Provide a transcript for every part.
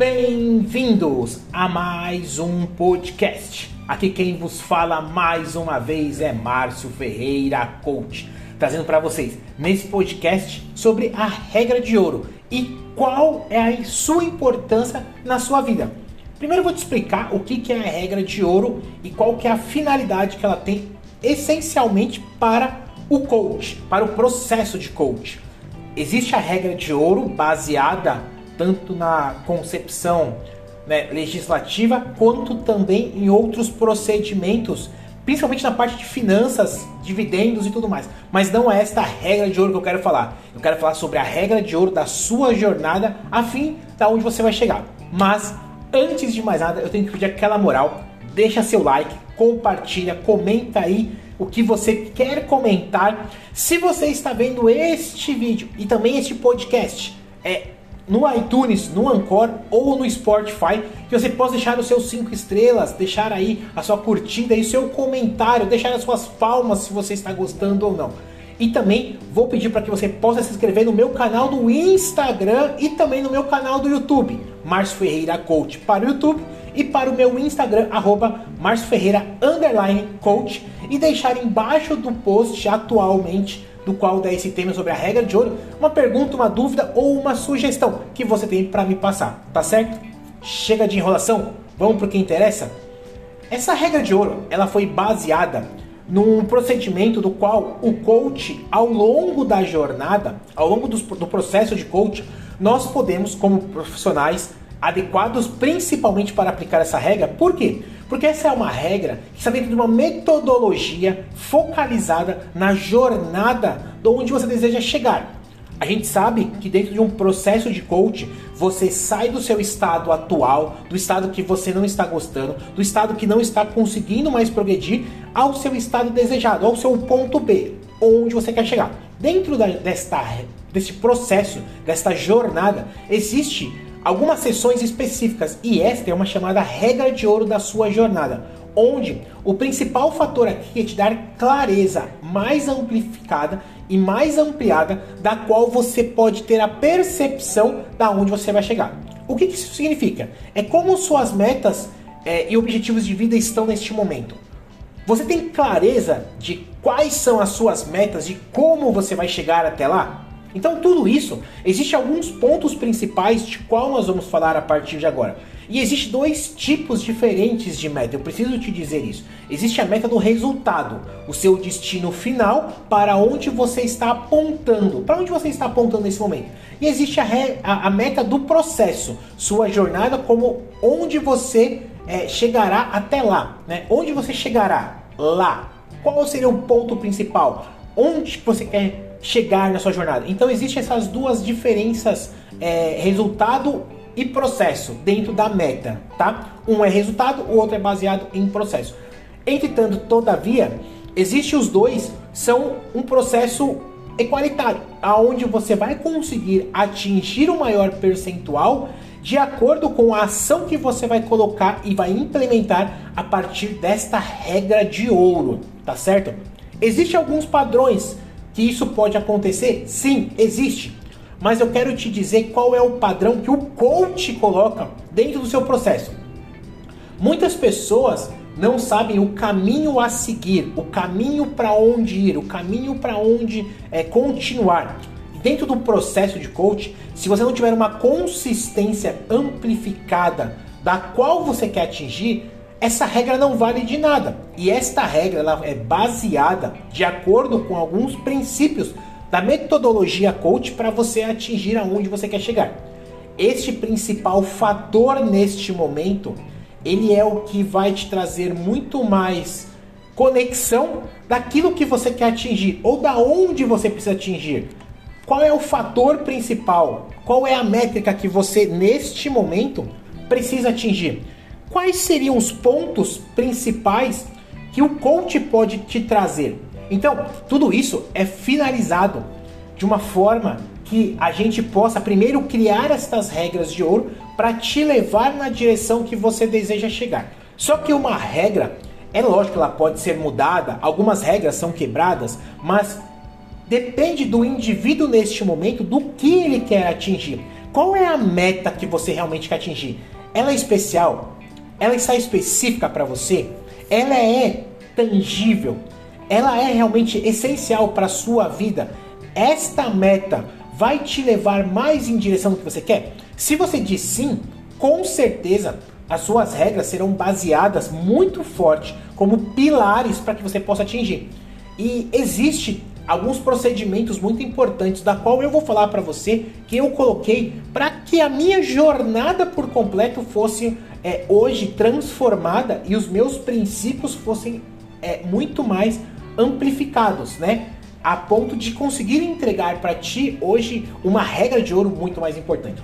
Bem-vindos a mais um podcast. Aqui quem vos fala mais uma vez é Márcio Ferreira Coach, trazendo para vocês nesse podcast sobre a regra de ouro e qual é a sua importância na sua vida. Primeiro vou te explicar o que é a regra de ouro e qual que é a finalidade que ela tem essencialmente para o coach, para o processo de coach. Existe a regra de ouro baseada tanto na concepção né, legislativa quanto também em outros procedimentos, principalmente na parte de finanças, dividendos e tudo mais. Mas não é esta regra de ouro que eu quero falar. Eu quero falar sobre a regra de ouro da sua jornada a fim da onde você vai chegar. Mas antes de mais nada, eu tenho que pedir aquela moral. Deixa seu like, compartilha, comenta aí o que você quer comentar. Se você está vendo este vídeo e também este podcast, é no iTunes, no Anchor ou no Spotify, que você possa deixar os seus 5 estrelas, deixar aí a sua curtida e o seu comentário, deixar as suas palmas se você está gostando ou não. E também vou pedir para que você possa se inscrever no meu canal do Instagram e também no meu canal do YouTube, Márcio Ferreira Coach para o YouTube e para o meu Instagram, arroba Márcio Ferreira Coach e deixar embaixo do post atualmente do qual dá esse tema sobre a regra de ouro, uma pergunta, uma dúvida ou uma sugestão que você tem para me passar, tá certo? Chega de enrolação, vamos para o que interessa? Essa regra de ouro, ela foi baseada num procedimento do qual o coach, ao longo da jornada, ao longo do, do processo de coach, nós podemos, como profissionais, adequados principalmente para aplicar essa regra. Por quê? Porque essa é uma regra que está dentro de uma metodologia focalizada na jornada de onde você deseja chegar. A gente sabe que dentro de um processo de coach, você sai do seu estado atual, do estado que você não está gostando, do estado que não está conseguindo mais progredir, ao seu estado desejado, ao seu ponto B, onde você quer chegar. Dentro da, desta, deste processo, desta jornada, existe algumas sessões específicas e esta é uma chamada regra de ouro da sua jornada, onde o principal fator aqui é te dar clareza mais amplificada e mais ampliada da qual você pode ter a percepção da onde você vai chegar. O que isso significa? É como suas metas é, e objetivos de vida estão neste momento. Você tem clareza de quais são as suas metas, de como você vai chegar até lá? Então, tudo isso, existe alguns pontos principais de qual nós vamos falar a partir de agora. E existe dois tipos diferentes de meta, eu preciso te dizer isso. Existe a meta do resultado, o seu destino final, para onde você está apontando, para onde você está apontando nesse momento. E existe a, re, a, a meta do processo, sua jornada, como onde você é, chegará até lá, né? Onde você chegará lá? Qual seria o ponto principal? Onde você quer chegar na sua jornada. Então existem essas duas diferenças, é, resultado e processo dentro da meta, tá? Um é resultado, o outro é baseado em processo. Entretanto, todavia, existe os dois são um processo equalitário, aonde você vai conseguir atingir o um maior percentual de acordo com a ação que você vai colocar e vai implementar a partir desta regra de ouro, tá certo? Existem alguns padrões que isso pode acontecer? Sim, existe. Mas eu quero te dizer qual é o padrão que o coach coloca dentro do seu processo. Muitas pessoas não sabem o caminho a seguir, o caminho para onde ir, o caminho para onde é, continuar. Dentro do processo de coach, se você não tiver uma consistência amplificada da qual você quer atingir, essa regra não vale de nada. E esta regra ela é baseada de acordo com alguns princípios da metodologia coach para você atingir aonde você quer chegar. Este principal fator neste momento, ele é o que vai te trazer muito mais conexão daquilo que você quer atingir ou da onde você precisa atingir. Qual é o fator principal? Qual é a métrica que você neste momento precisa atingir? Quais seriam os pontos principais que o coach pode te trazer. Então, tudo isso é finalizado de uma forma que a gente possa primeiro criar estas regras de ouro para te levar na direção que você deseja chegar. Só que uma regra, é lógico que ela pode ser mudada, algumas regras são quebradas, mas depende do indivíduo neste momento do que ele quer atingir. Qual é a meta que você realmente quer atingir? Ela é especial? Ela está específica para você? Ela é tangível? Ela é realmente essencial para a sua vida? Esta meta vai te levar mais em direção do que você quer? Se você diz sim, com certeza as suas regras serão baseadas muito forte como pilares para que você possa atingir. E existe alguns procedimentos muito importantes da qual eu vou falar para você que eu coloquei para que a minha jornada por completo fosse é, hoje transformada e os meus princípios fossem é, muito mais amplificados, né? A ponto de conseguir entregar para ti hoje uma regra de ouro muito mais importante.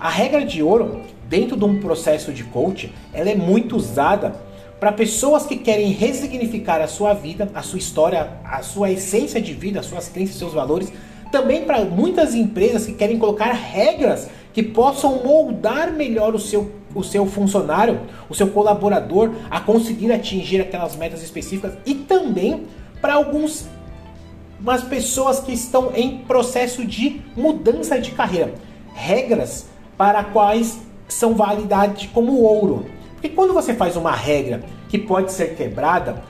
A regra de ouro dentro de um processo de coaching, ela é muito usada para pessoas que querem resignificar a sua vida, a sua história, a sua essência de vida, as suas crenças, seus valores. Também para muitas empresas que querem colocar regras que possam moldar melhor o seu, o seu funcionário, o seu colaborador a conseguir atingir aquelas metas específicas. E também para alguns umas pessoas que estão em processo de mudança de carreira. Regras para quais são validade como ouro. Porque quando você faz uma regra que pode ser quebrada,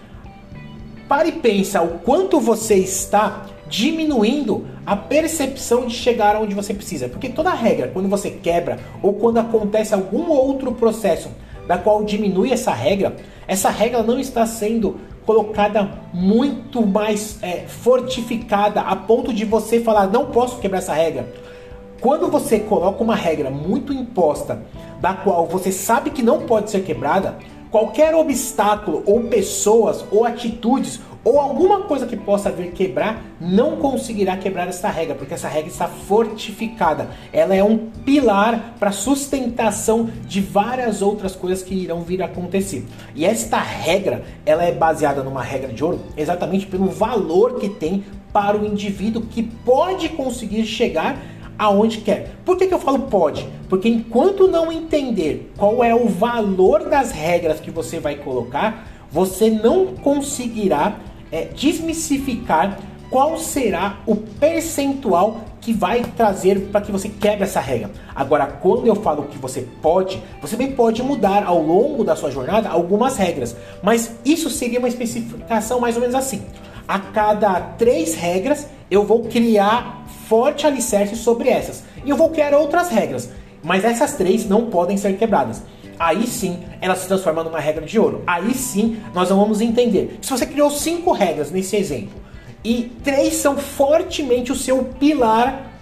pare e pensa o quanto você está diminuindo a percepção de chegar onde você precisa. Porque toda regra, quando você quebra ou quando acontece algum outro processo da qual diminui essa regra, essa regra não está sendo colocada muito mais é, fortificada a ponto de você falar não posso quebrar essa regra quando você coloca uma regra muito imposta, da qual você sabe que não pode ser quebrada, qualquer obstáculo ou pessoas ou atitudes ou alguma coisa que possa vir quebrar não conseguirá quebrar essa regra, porque essa regra está fortificada. Ela é um pilar para sustentação de várias outras coisas que irão vir a acontecer. E esta regra, ela é baseada numa regra de ouro, exatamente pelo valor que tem para o indivíduo que pode conseguir chegar aonde quer. Por que, que eu falo pode? Porque enquanto não entender qual é o valor das regras que você vai colocar, você não conseguirá é, desmistificar qual será o percentual que vai trazer para que você quebre essa regra. Agora, quando eu falo que você pode, você bem pode mudar ao longo da sua jornada algumas regras, mas isso seria uma especificação mais ou menos assim. A cada três regras, eu vou criar forte alicerce sobre essas. E eu vou criar outras regras, mas essas três não podem ser quebradas. Aí sim, ela se transforma numa regra de ouro. Aí sim, nós vamos entender. Se você criou cinco regras nesse exemplo e três são fortemente o seu pilar,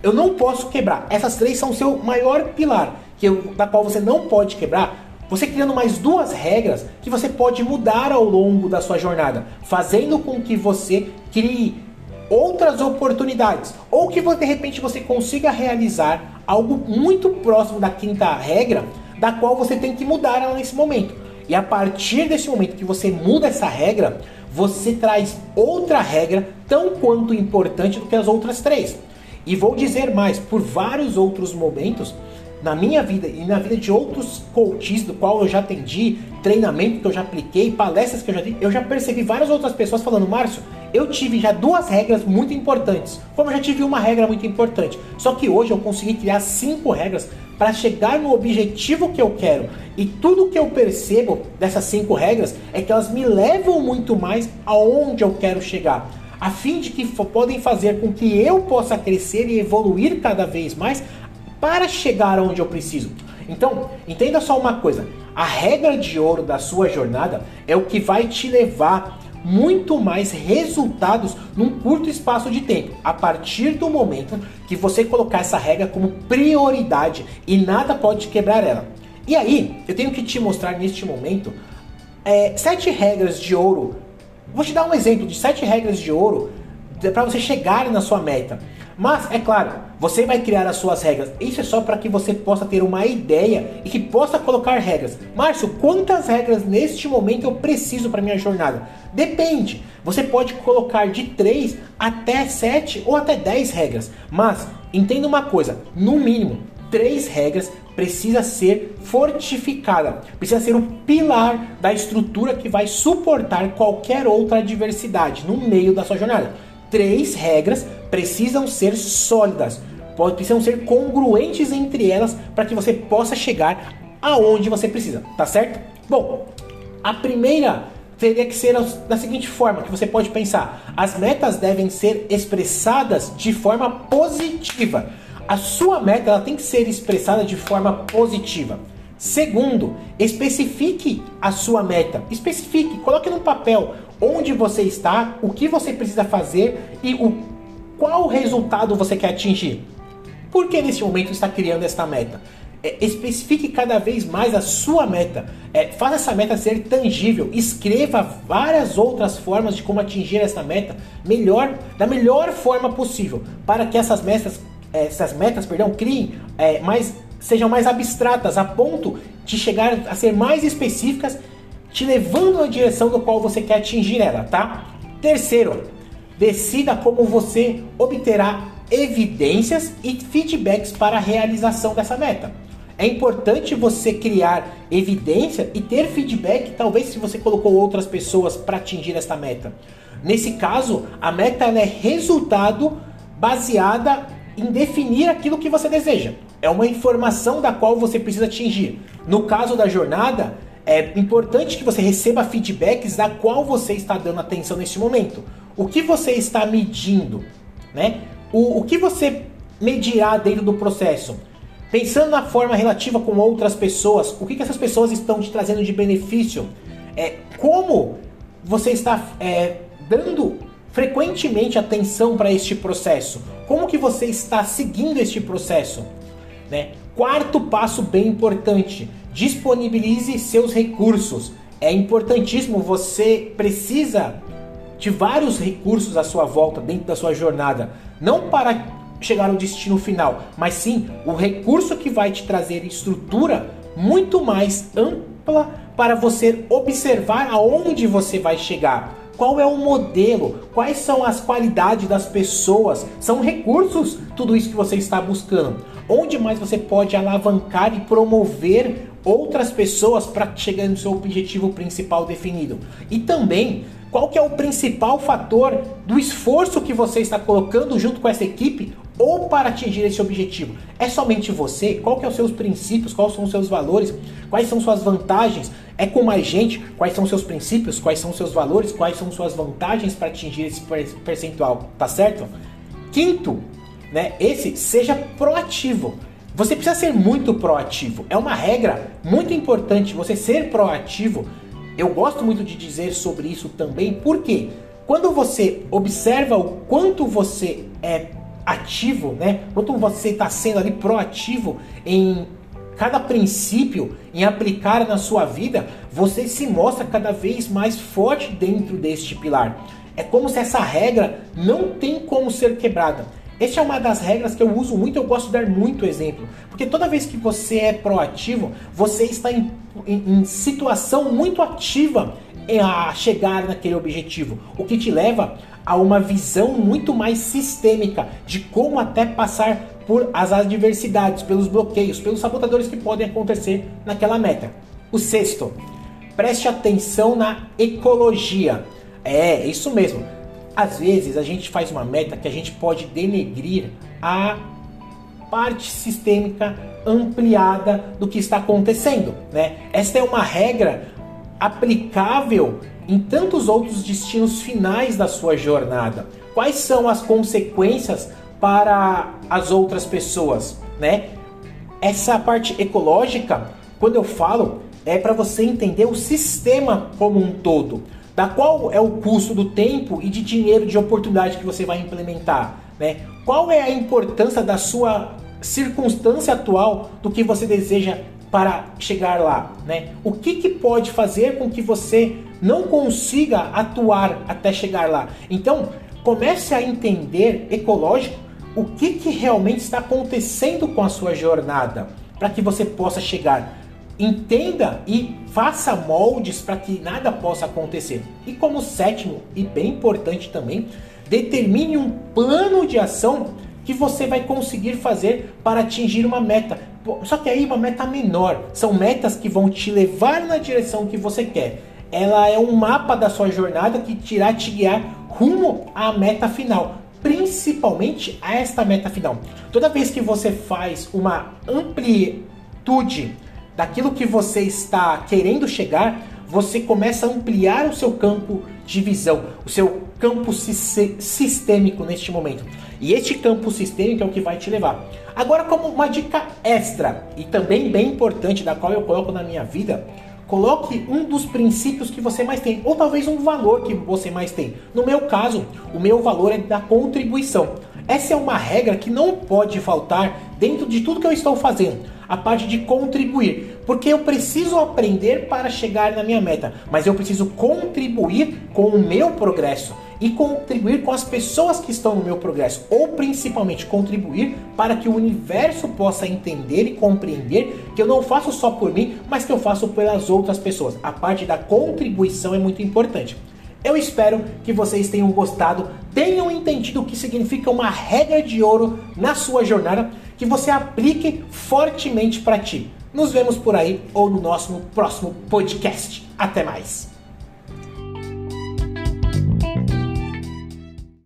eu não posso quebrar. Essas três são o seu maior pilar, que eu, da qual você não pode quebrar. Você criando mais duas regras que você pode mudar ao longo da sua jornada, fazendo com que você crie outras oportunidades, ou que de repente você consiga realizar algo muito próximo da quinta regra, da qual você tem que mudar ela nesse momento. E a partir desse momento que você muda essa regra, você traz outra regra tão quanto importante do que as outras três. E vou dizer mais, por vários outros momentos, na minha vida e na vida de outros coaches do qual eu já atendi, treinamento que eu já apliquei, palestras que eu já dei, eu já percebi várias outras pessoas falando, Márcio, eu tive já duas regras muito importantes, como eu já tive uma regra muito importante. Só que hoje eu consegui criar cinco regras para chegar no objetivo que eu quero. E tudo que eu percebo dessas cinco regras é que elas me levam muito mais aonde eu quero chegar a fim de que podem fazer com que eu possa crescer e evoluir cada vez mais para chegar onde eu preciso. Então, entenda só uma coisa: a regra de ouro da sua jornada é o que vai te levar muito mais resultados num curto espaço de tempo, a partir do momento que você colocar essa regra como prioridade e nada pode quebrar ela. E aí, eu tenho que te mostrar neste momento é, sete regras de ouro. Vou te dar um exemplo de sete regras de ouro para você chegar na sua meta. Mas, é claro, você vai criar as suas regras. Isso é só para que você possa ter uma ideia e que possa colocar regras. Márcio, quantas regras neste momento eu preciso para minha jornada? Depende. Você pode colocar de 3 até 7 ou até 10 regras. Mas, entenda uma coisa: no mínimo, três regras precisa ser fortificada, precisa ser o pilar da estrutura que vai suportar qualquer outra adversidade no meio da sua jornada três regras precisam ser sólidas. precisam ser congruentes entre elas para que você possa chegar aonde você precisa, tá certo? Bom, a primeira teria que ser da seguinte forma, que você pode pensar: as metas devem ser expressadas de forma positiva. A sua meta ela tem que ser expressada de forma positiva. Segundo, especifique a sua meta. Especifique, coloque no papel onde você está, o que você precisa fazer e o qual resultado você quer atingir. Por que nesse momento está criando esta meta? É, especifique cada vez mais a sua meta. É, faça essa meta ser tangível. Escreva várias outras formas de como atingir essa meta melhor, da melhor forma possível, para que essas metas, é, essas metas, perdão, criem é, mais, sejam mais abstratas, a ponto de chegar a ser mais específicas, te levando na direção do qual você quer atingir ela, tá? Terceiro, decida como você obterá evidências e feedbacks para a realização dessa meta. É importante você criar evidência e ter feedback, talvez se você colocou outras pessoas para atingir esta meta. Nesse caso, a meta é resultado baseada em definir aquilo que você deseja. É uma informação da qual você precisa atingir. No caso da jornada, é importante que você receba feedbacks da qual você está dando atenção neste momento. O que você está medindo, né? O, o que você medirá dentro do processo? Pensando na forma relativa com outras pessoas, o que, que essas pessoas estão te trazendo de benefício? É, como você está é, dando frequentemente atenção para este processo? Como que você está seguindo este processo? Né? Quarto passo bem importante: disponibilize seus recursos. É importantíssimo, você precisa de vários recursos à sua volta dentro da sua jornada, não para chegar ao destino final, mas sim o recurso que vai te trazer estrutura muito mais ampla para você observar aonde você vai chegar. Qual é o modelo? Quais são as qualidades das pessoas? São recursos tudo isso que você está buscando. Onde mais você pode alavancar e promover outras pessoas para chegar no seu objetivo principal definido? E também qual que é o principal fator do esforço que você está colocando junto com essa equipe ou para atingir esse objetivo? É somente você? Qual que é os seus princípios? Quais são os seus valores? Quais são suas vantagens? É com mais gente? Quais são seus princípios? Quais são seus valores? Quais são suas vantagens para atingir esse percentual? Tá certo? Quinto, né? Esse seja proativo. Você precisa ser muito proativo. É uma regra muito importante você ser proativo. Eu gosto muito de dizer sobre isso também, porque quando você observa o quanto você é ativo, né? Quanto você está sendo ali proativo em cada princípio, em aplicar na sua vida, você se mostra cada vez mais forte dentro deste pilar. É como se essa regra não tem como ser quebrada. Essa é uma das regras que eu uso muito, eu gosto de dar muito exemplo. Porque toda vez que você é proativo, você está em, em, em situação muito ativa a chegar naquele objetivo. O que te leva a uma visão muito mais sistêmica de como até passar por as adversidades, pelos bloqueios, pelos sabotadores que podem acontecer naquela meta. O sexto, preste atenção na ecologia. É, isso mesmo. Às vezes a gente faz uma meta que a gente pode denegrir a parte sistêmica ampliada do que está acontecendo, né? Esta é uma regra aplicável em tantos outros destinos finais da sua jornada. Quais são as consequências para as outras pessoas, né? Essa parte ecológica, quando eu falo, é para você entender o sistema como um todo, da qual é o custo do tempo e de dinheiro de oportunidade que você vai implementar, né? Qual é a importância da sua circunstância atual do que você deseja para chegar lá, né? O que, que pode fazer com que você não consiga atuar até chegar lá? Então, comece a entender ecológico o que, que realmente está acontecendo com a sua jornada para que você possa chegar. Entenda e faça moldes para que nada possa acontecer. E como sétimo e bem importante também, determine um plano de ação que você vai conseguir fazer para atingir uma meta. Só que aí uma meta menor. São metas que vão te levar na direção que você quer. Ela é um mapa da sua jornada que irá te guiar rumo à meta final. principalmente a esta meta final. Toda vez que você faz uma amplitude daquilo que você está querendo chegar, você começa a ampliar o seu campo de visão, o seu campo sistêmico neste momento. E este campo sistêmico é o que vai te levar. Agora, como uma dica extra e também bem importante, da qual eu coloco na minha vida, coloque um dos princípios que você mais tem, ou talvez um valor que você mais tem. No meu caso, o meu valor é da contribuição. Essa é uma regra que não pode faltar dentro de tudo que eu estou fazendo, a parte de contribuir, porque eu preciso aprender para chegar na minha meta, mas eu preciso contribuir com o meu progresso e contribuir com as pessoas que estão no meu progresso, ou principalmente contribuir para que o universo possa entender e compreender que eu não faço só por mim, mas que eu faço pelas outras pessoas. A parte da contribuição é muito importante. Eu espero que vocês tenham gostado, tenham entendido o que significa uma regra de ouro na sua jornada, que você aplique fortemente para ti. Nos vemos por aí ou no nosso próximo podcast. Até mais!